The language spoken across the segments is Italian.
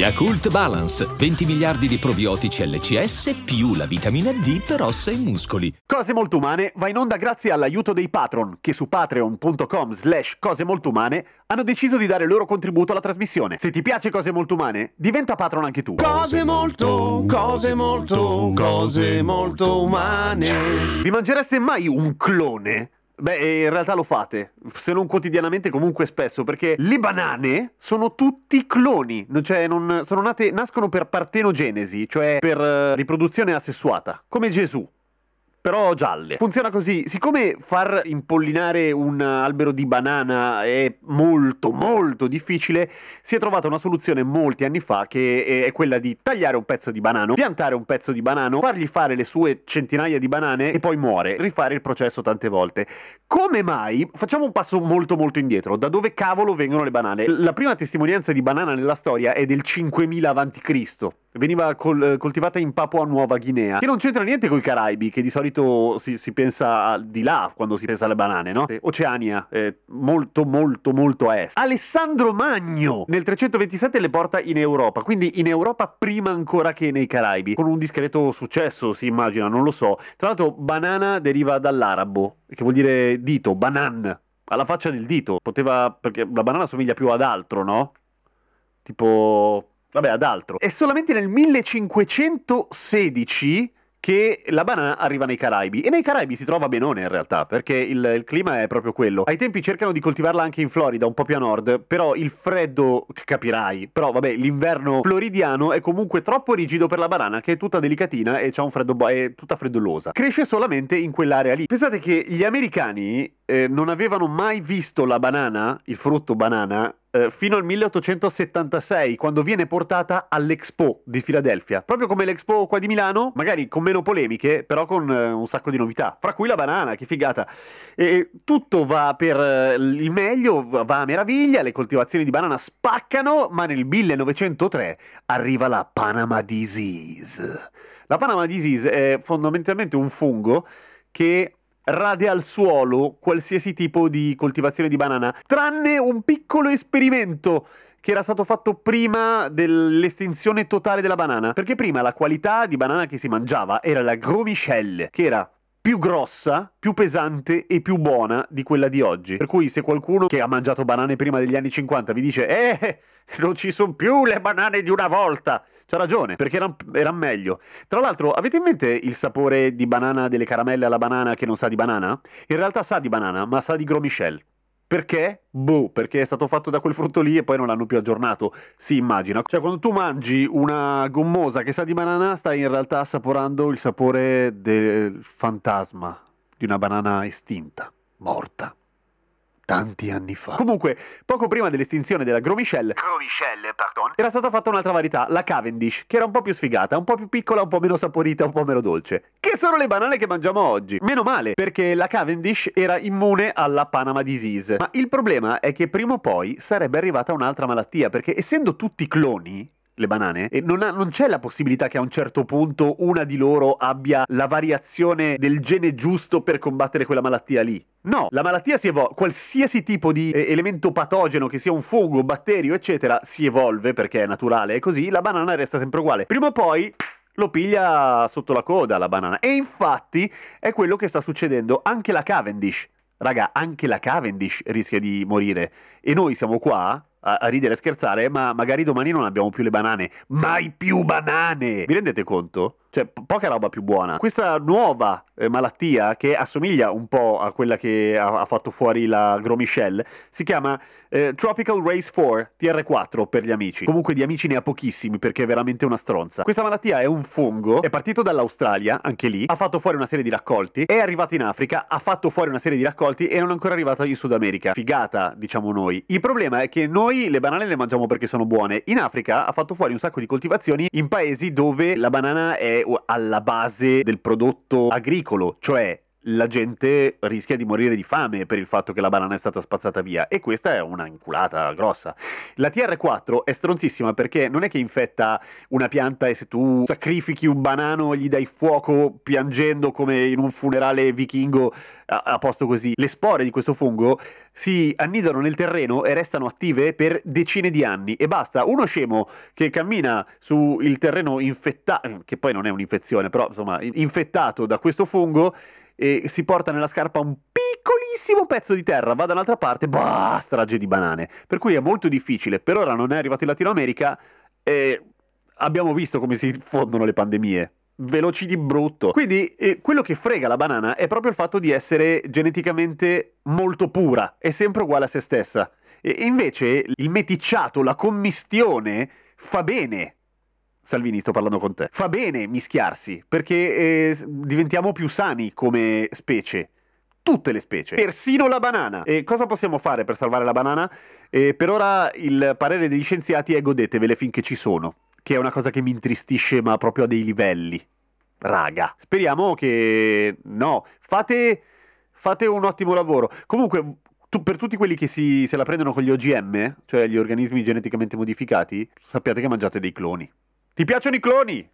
Yakult Balance, 20 miliardi di probiotici LCS più la vitamina D per ossa e muscoli. Cose molto umane va in onda grazie all'aiuto dei patron che su patreon.com slash cose molto umane hanno deciso di dare il loro contributo alla trasmissione. Se ti piace Cose molto umane, diventa patron anche tu. Cose molto, cose molto, cose molto umane. Vi mangereste mai un clone? Beh, in realtà lo fate, se non quotidianamente comunque spesso, perché le banane sono tutti cloni, cioè non, sono nate, nascono per partenogenesi, cioè per uh, riproduzione asessuata, come Gesù però gialle. Funziona così, siccome far impollinare un albero di banana è molto molto difficile, si è trovata una soluzione molti anni fa che è quella di tagliare un pezzo di banano, piantare un pezzo di banano, fargli fare le sue centinaia di banane e poi muore, rifare il processo tante volte. Come mai? Facciamo un passo molto molto indietro, da dove cavolo vengono le banane? La prima testimonianza di banana nella storia è del 5000 a.C. Veniva col- coltivata in Papua Nuova Guinea, che non c'entra niente con i Caraibi, che di solito si, si pensa di là quando si pensa alle banane, no? Oceania, eh, molto molto molto a est. Alessandro Magno nel 327 le porta in Europa, quindi in Europa prima ancora che nei Caraibi, con un discreto successo, si immagina, non lo so. Tra l'altro banana deriva dall'arabo, che vuol dire dito, banan, alla faccia del dito. Poteva, perché la banana somiglia più ad altro, no? Tipo vabbè, ad altro. È solamente nel 1516 che la banana arriva nei Caraibi. E nei Caraibi si trova benone in realtà, perché il, il, clima è proprio quello. Ai tempi cercano di coltivarla anche in Florida, un po' più a nord, però il freddo, capirai, però vabbè, l'inverno floridiano è comunque troppo rigido per la banana, che è tutta delicatina e c'ha un freddo, è tutta freddolosa. Cresce solamente in quell'area lì. Pensate che gli americani eh, non avevano mai visto la banana, il frutto banana, eh, fino al 1876, quando viene portata all'Expo di Filadelfia. Proprio come l'Expo qua di Milano, magari con meno polemiche, però con eh, un sacco di novità. Fra cui la banana, che figata. E tutto va per eh, il meglio, va a meraviglia, le coltivazioni di banana spaccano, ma nel 1903 arriva la Panama Disease. La Panama Disease è fondamentalmente un fungo che rade al suolo qualsiasi tipo di coltivazione di banana, tranne un piccolo esperimento che era stato fatto prima dell'estinzione totale della banana. Perché prima la qualità di banana che si mangiava era la Gros Michel, che era più grossa, più pesante e più buona di quella di oggi. Per cui se qualcuno che ha mangiato banane prima degli anni 50 vi dice "Eh, non ci sono più le banane di una volta", c'ha ragione, perché erano eran meglio. Tra l'altro, avete in mente il sapore di banana delle caramelle alla banana che non sa di banana? In realtà sa di banana, ma sa di Gros Michel. Perché? Boh, perché è stato fatto da quel frutto lì e poi non l'hanno più aggiornato. Si immagina. Cioè, quando tu mangi una gommosa che sa di banana, stai in realtà assaporando il sapore del fantasma di una banana estinta, morta tanti anni fa. Comunque, poco prima dell'estinzione della Gros Michel, era stata fatta un'altra varietà, la Cavendish, che era un po' più sfigata, un po' più piccola, un po' meno saporita, un po' meno dolce. Che sono le banane che mangiamo oggi. Meno male, perché la Cavendish era immune alla Panama Disease. Ma il problema è che prima o poi sarebbe arrivata un'altra malattia, perché essendo tutti cloni, le banane, e non, ha, non, c'è la possibilità che a un certo punto una di loro abbia la variazione del gene giusto per combattere quella malattia lì. No, la malattia si evolve, qualsiasi tipo di eh, elemento patogeno, che sia un fungo, batterio, eccetera, si evolve perché è naturale, è così, la banana resta sempre uguale. Prima o poi lo piglia sotto la coda la banana. E infatti è quello che sta succedendo anche la Cavendish. Raga, anche la Cavendish rischia di morire. E noi siamo qua a, a ridere e scherzare, ma magari domani non abbiamo più le banane. Mai più banane! Vi rendete conto? Cioè, po- poca roba più buona. Questa nuova eh, malattia, che assomiglia un po' a quella che ha, ha fatto fuori la Gros Michel, si chiama eh, Tropical Race 4, TR4 per gli amici. Comunque di amici ne ha pochissimi perché è veramente una stronza. Questa malattia è un fungo, è partito dall'Australia, anche lì, ha fatto fuori una serie di raccolti, è arrivato in Africa, ha fatto fuori una serie di raccolti e non è ancora arrivato in Sud America. Figata, diciamo noi. Il problema è che noi le banane le mangiamo perché sono buone. In Africa ha fatto fuori un sacco di coltivazioni in paesi dove la banana è alla base del prodotto agricolo, cioè la gente rischia di morire di fame per il fatto che la banana è stata spazzata via e questa è una inculata grossa. La TR4 è stronzissima perché non è che infetta una pianta e se tu sacrifichi un banano gli dai fuoco piangendo come in un funerale vichingo a, a posto così. Le spore di questo fungo si annidano nel terreno e restano attive per decine di anni e basta uno scemo che cammina sul terreno infettato, che poi non è un'infezione, però insomma infettato da questo fungo e si porta nella scarpa un piccolissimo pezzo di terra, va da un'altra parte, bah, strage di banane. Per cui è molto difficile. Per ora non è arrivato in Latino America e abbiamo visto come si fondono le pandemie. Veloci di brutto. Quindi eh, quello che frega la banana è proprio il fatto di essere geneticamente molto pura, è sempre uguale a se stessa. E invece il meticciato, la commistione, fa bene Salvini, sto parlando con te. Fa bene mischiarsi, perché eh, diventiamo più sani come specie. Tutte le specie, persino la banana. E cosa possiamo fare per salvare la banana? Eh, per ora il parere degli scienziati è godetevele finché ci sono, che è una cosa che mi intristisce, ma proprio a dei livelli. Raga, speriamo che no, fate, fate un ottimo lavoro. Comunque, tu, per tutti quelli che si, se la prendono con gli OGM, cioè gli organismi geneticamente modificati, sappiate che mangiate dei cloni. Ti piacciono i cloni?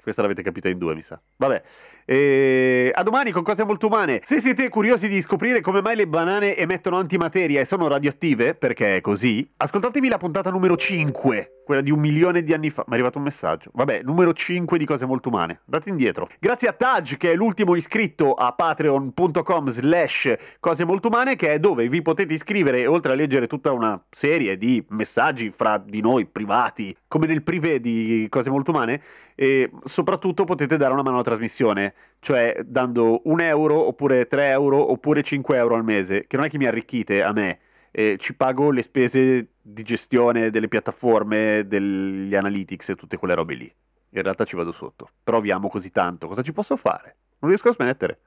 Questa l'avete capita in due, mi sa. Vabbè. E... A domani con cose molto umane. Se siete curiosi di scoprire come mai le banane emettono antimateria e sono radioattive, perché è così, ascoltatevi la puntata numero 5, quella di un milione di anni fa. Mi è arrivato un messaggio. Vabbè, numero 5 di cose molto umane. Andate indietro. Grazie a Taj, che è l'ultimo iscritto a patreon.com slash cose molto umane, che è dove vi potete iscrivere, oltre a leggere tutta una serie di messaggi fra di noi privati, come nel privé di cose molto umane, e soprattutto potete dare una mano alla trasmissione, cioè dando un euro oppure 3 euro oppure 5 euro al mese, che non è che mi arricchite a me, eh, ci pago le spese di gestione delle piattaforme, degli analytics e tutte quelle robe lì. In realtà ci vado sotto, però vi amo così tanto, cosa ci posso fare? Non riesco a smettere.